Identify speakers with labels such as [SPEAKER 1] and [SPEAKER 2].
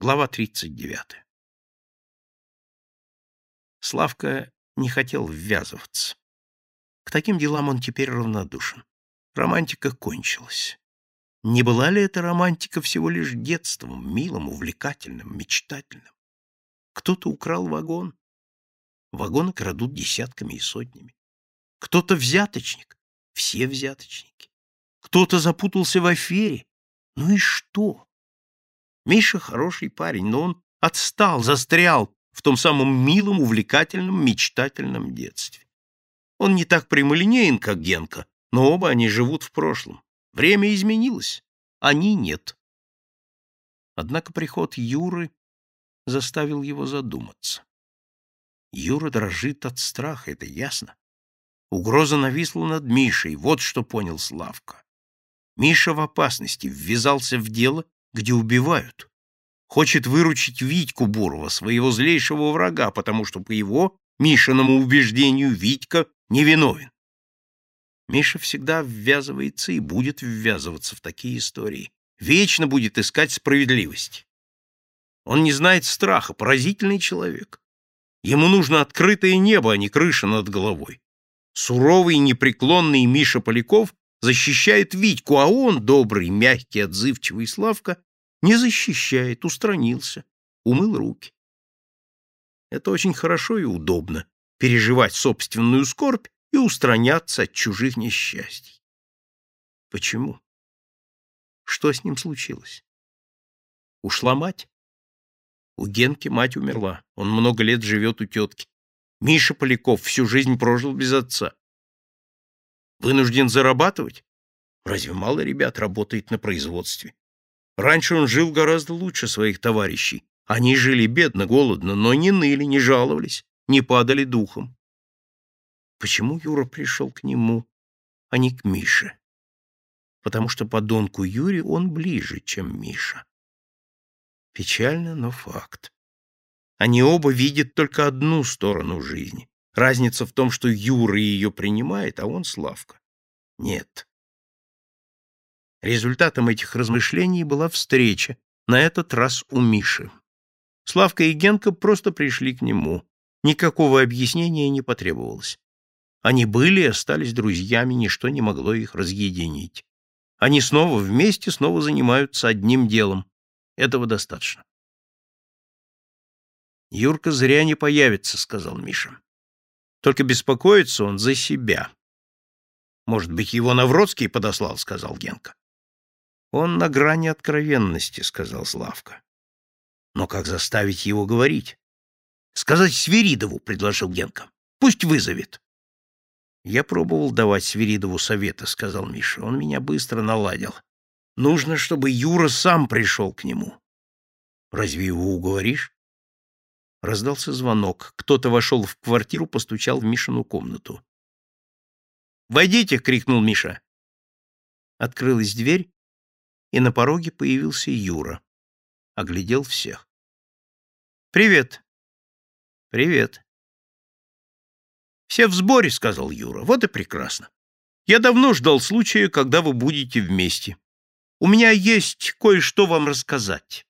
[SPEAKER 1] Глава 39. Славка не хотел ввязываться. К таким делам он теперь равнодушен. Романтика кончилась. Не была ли эта романтика всего лишь детством, милым, увлекательным, мечтательным? Кто-то украл вагон. Вагоны крадут десятками и сотнями. Кто-то взяточник. Все взяточники. Кто-то запутался в афере. Ну и что? Миша хороший парень, но он отстал, застрял в том самом милом, увлекательном, мечтательном детстве. Он не так прямолинеен, как Генка, но оба они живут в прошлом. Время изменилось, они нет. Однако приход Юры заставил его задуматься. Юра дрожит от страха, это ясно. Угроза нависла над Мишей, вот что понял Славка. Миша в опасности, ввязался в дело где убивают. Хочет выручить Витьку Бурова, своего злейшего врага, потому что, по его, Мишиному убеждению, Витька невиновен. Миша всегда ввязывается и будет ввязываться в такие истории. Вечно будет искать справедливости. Он не знает страха, поразительный человек. Ему нужно открытое небо, а не крыша над головой. Суровый и непреклонный Миша Поляков защищает Витьку, а он, добрый, мягкий, отзывчивый Славка, не защищает, устранился, умыл руки. Это очень хорошо и удобно — переживать собственную скорбь и устраняться от чужих несчастий. Почему? Что с ним случилось? Ушла мать? У Генки мать умерла. Он много лет живет у тетки. Миша Поляков всю жизнь прожил без отца. Вынужден зарабатывать? Разве мало ребят работает на производстве? Раньше он жил гораздо лучше своих товарищей. Они жили бедно, голодно, но не ныли, не жаловались, не падали духом. Почему Юра пришел к нему, а не к Мише? Потому что подонку Юре он ближе, чем Миша. Печально, но факт. Они оба видят только одну сторону жизни. Разница в том, что Юра ее принимает, а он Славка. Нет. Результатом этих размышлений была встреча, на этот раз у Миши. Славка и Генка просто пришли к нему. Никакого объяснения не потребовалось. Они были и остались друзьями, ничто не могло их разъединить. Они снова вместе, снова занимаются одним делом. Этого достаточно. «Юрка зря не появится», — сказал Миша. Только беспокоится он за себя. Может быть, его Навродский подослал, сказал Генка. Он на грани откровенности, сказал Славка. Но как заставить его говорить? Сказать Свиридову, предложил Генка. Пусть вызовет. Я пробовал давать Свиридову советы, сказал Миша. Он меня быстро наладил. Нужно, чтобы Юра сам пришел к нему. Разве его уговоришь? Раздался звонок. Кто-то вошел в квартиру, постучал в Мишину комнату. «Войдите!» — крикнул Миша. Открылась дверь, и на пороге появился Юра. Оглядел всех. «Привет!» «Привет!» «Все в сборе», — сказал Юра. «Вот и прекрасно. Я давно ждал случая, когда вы будете вместе. У меня есть кое-что вам рассказать».